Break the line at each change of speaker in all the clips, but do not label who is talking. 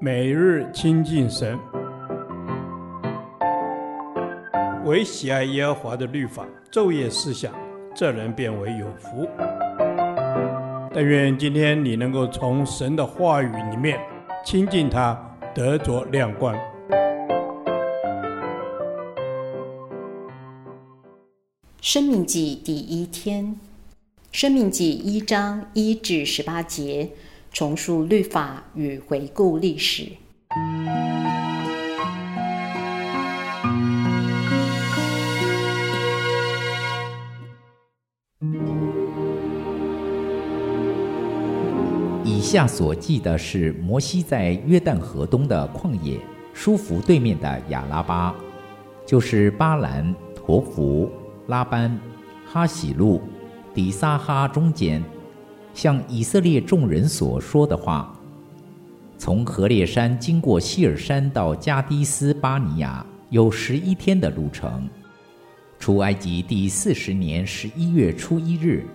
每日亲近神，唯喜爱耶和华的律法，昼夜思想，这人便为有福。但愿今天你能够从神的话语里面亲近他，得着亮光。
生命记第一天，生命记一章一至十八节。重述律法与回顾历史。
以下所记的是摩西在约旦河东的旷野，舒弗对面的亚拉巴，就是巴兰、陀弗、拉班、哈喜路、底撒哈中间。向以色列众人所说的话：从何烈山经过希尔山到加低斯巴尼亚，有十一天的路程。出埃及第四十年十一月初一日，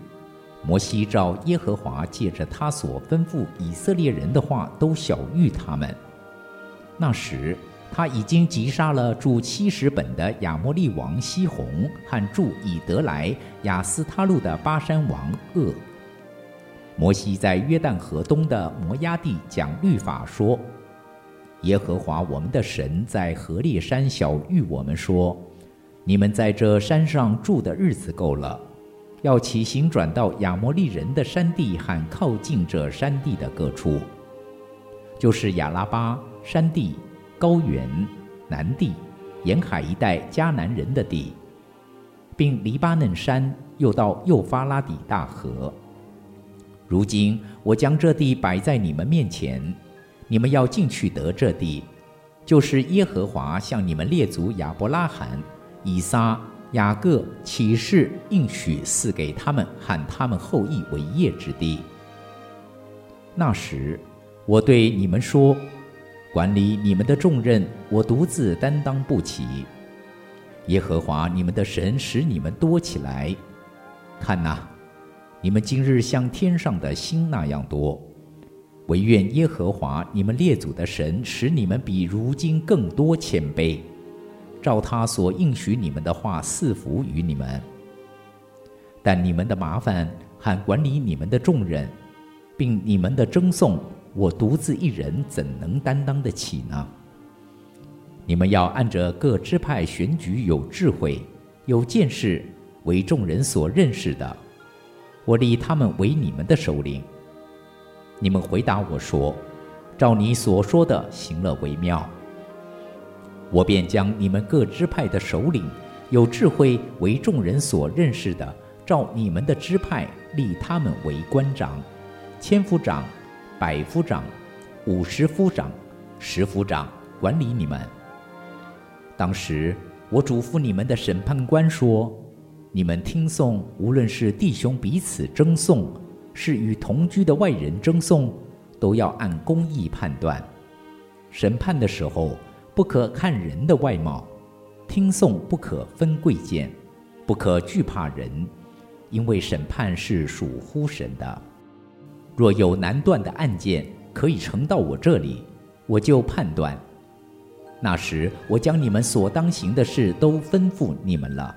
摩西照耶和华借着他所吩咐以色列人的话，都晓谕他们。那时他已经击杀了住希实本的亚摩利王西宏和住以得来亚斯他路的巴珊王噩。摩西在约旦河东的摩押地讲律法说：“耶和华我们的神在何烈山晓谕我们说，你们在这山上住的日子够了，要起行转到亚摩利人的山地和靠近这山地的各处，就是亚拉巴山地、高原、南地、沿海一带迦南人的地，并黎巴嫩山，又到幼发拉底大河。”如今我将这地摆在你们面前，你们要进去得这地，就是耶和华向你们列祖亚伯拉罕、以撒、雅各起誓应许赐给他们和他们后裔为业之地。那时，我对你们说，管理你们的重任，我独自担当不起。耶和华你们的神使你们多起来，看哪。你们今日像天上的星那样多，惟愿耶和华你们列祖的神使你们比如今更多谦卑，照他所应许你们的话赐福于你们。但你们的麻烦和管理你们的重任，并你们的争讼，我独自一人怎能担当得起呢？你们要按着各支派选举有智慧、有见识、为众人所认识的。我立他们为你们的首领。你们回答我说：“照你所说的行了为妙。”我便将你们各支派的首领，有智慧为众人所认识的，照你们的支派立他们为官长、千夫长、百夫长、五十夫长、十夫长，管理你们。当时我嘱咐你们的审判官说。你们听讼，无论是弟兄彼此争讼，是与同居的外人争讼，都要按公义判断。审判的时候，不可看人的外貌；听讼不可分贵贱，不可惧怕人，因为审判是属乎神的。若有难断的案件，可以呈到我这里，我就判断。那时，我将你们所当行的事都吩咐你们了。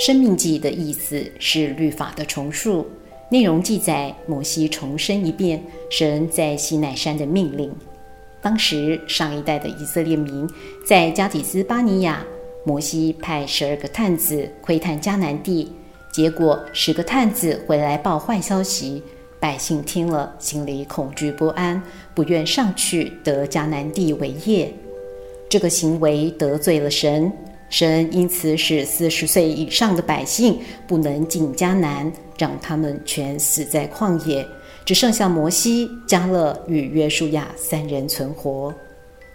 生命记的意思是律法的重述，内容记载摩西重申一遍神在西奈山的命令。当时上一代的以色列民在加底斯巴尼亚，摩西派十二个探子窥探迦南地，结果十个探子回来报坏消息，百姓听了心里恐惧不安，不愿上去得迦南地为业。这个行为得罪了神。神因此使四十岁以上的百姓不能进迦南，让他们全死在旷野，只剩下摩西、迦勒与约书亚三人存活。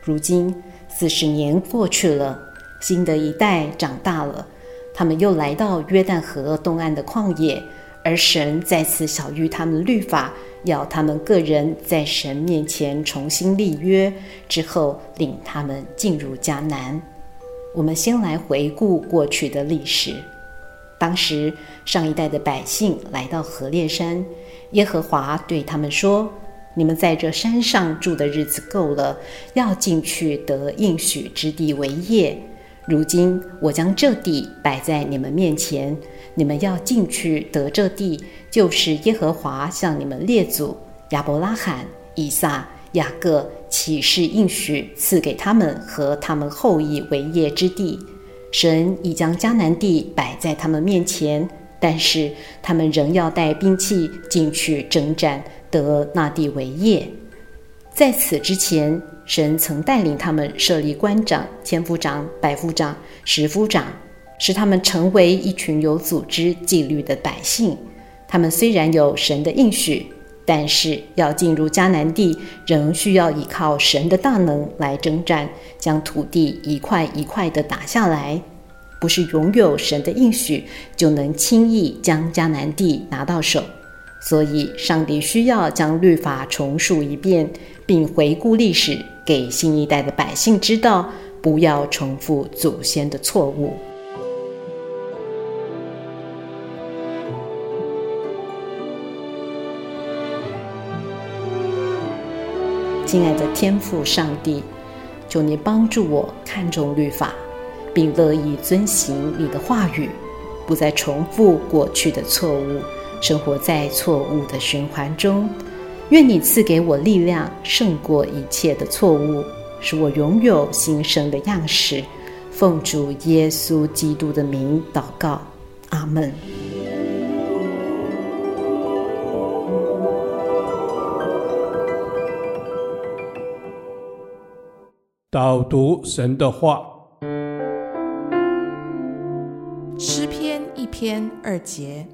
如今四十年过去了，新的一代长大了，他们又来到约旦河东岸的旷野，而神再次晓谕他们律法，要他们个人在神面前重新立约，之后领他们进入迦南。我们先来回顾过去的历史。当时上一代的百姓来到何烈山，耶和华对他们说：“你们在这山上住的日子够了，要进去得应许之地为业。如今我将这地摆在你们面前，你们要进去得这地，就是耶和华向你们列祖亚伯拉罕、以撒、雅各起誓应许赐给他们和他们后裔为业之地。”神已将迦南地摆在他们面前，但是他们仍要带兵器进去征战，得那地为业。在此之前，神曾带领他们设立官长、千夫长、百夫长、十夫长，使他们成为一群有组织、纪律的百姓。他们虽然有神的应许，但是要进入迦南地，仍需要依靠神的大能来征战，将土地一块一块地打下来。不是拥有神的应许就能轻易将迦南地拿到手，所以上帝需要将律法重述一遍，并回顾历史，给新一代的百姓知道，不要重复祖先的错误。亲爱的天父上帝，求你帮助我看重律法。并乐意遵行你的话语，不再重复过去的错误，生活在错误的循环中。愿你赐给我力量，胜过一切的错误，使我拥有新生的样式。奉主耶稣基督的名祷告，阿门。
导读神的话。
诗篇一篇二节，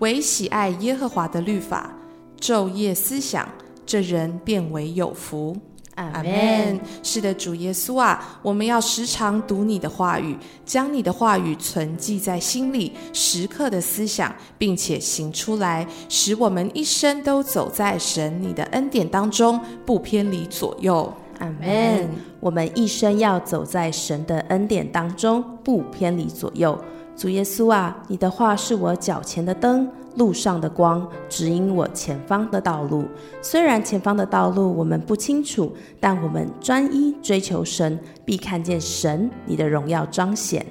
唯喜爱耶和华的律法，昼夜思想，这人便为有福。阿门。是的，主耶稣啊，我们要时常读你的话语，将你的话语存记在心里，时刻的思想，并且行出来，使我们一生都走在神你的恩典当中，不偏离左右。
阿门。我们一生要走在神的恩典当中，不偏离左右。主耶稣啊，你的话是我脚前的灯，路上的光，指引我前方的道路。虽然前方的道路我们不清楚，但我们专一追求神，必看见神你的荣耀彰显。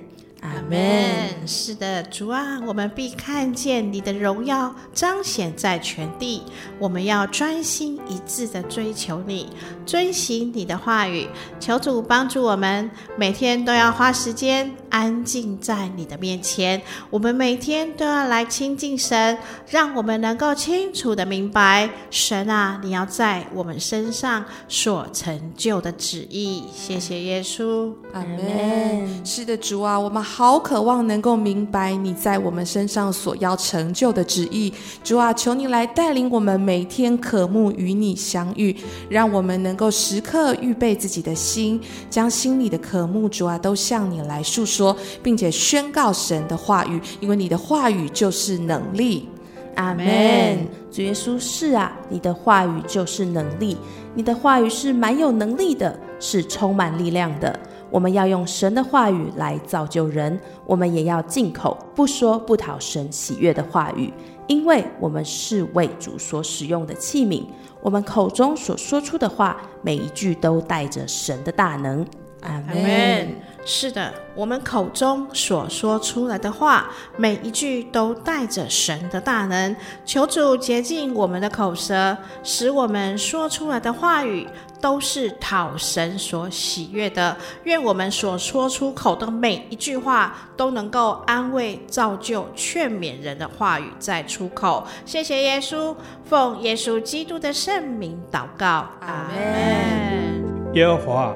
阿门。是的，主啊，我们必看见你的荣耀彰显在全地。我们要专心一致的追求你，遵行你的话语。求主帮助我们，每天都要花时间安静在你的面前。我们每天都要来亲近神，让我们能够清楚的明白神啊，你要在我们身上所成就的旨意。谢谢耶稣。
阿门。是的，主啊，我们。好渴望能够明白你在我们身上所要成就的旨意，主啊，求你来带领我们每天渴慕与你相遇，让我们能够时刻预备自己的心，将心里的渴慕，主啊，都向你来诉说，并且宣告神的话语，因为你的话语就是能力。
阿门。主耶稣，是啊，你的话语就是能力，你的话语是蛮有能力的，是充满力量的。我们要用神的话语来造就人，我们也要进口不说不讨神喜悦的话语，因为我们是为主所使用的器皿。我们口中所说出的话，每一句都带着神的大能。阿门。
是的，我们口中所说出来的话，每一句都带着神的大能。求主洁净我们的口舌，使我们说出来的话语。都是讨神所喜悦的。愿我们所说出口的每一句话，都能够安慰、造就、劝勉人的话语再出口。谢谢耶稣，奉耶稣基督的圣名祷告，阿门。
耶和华，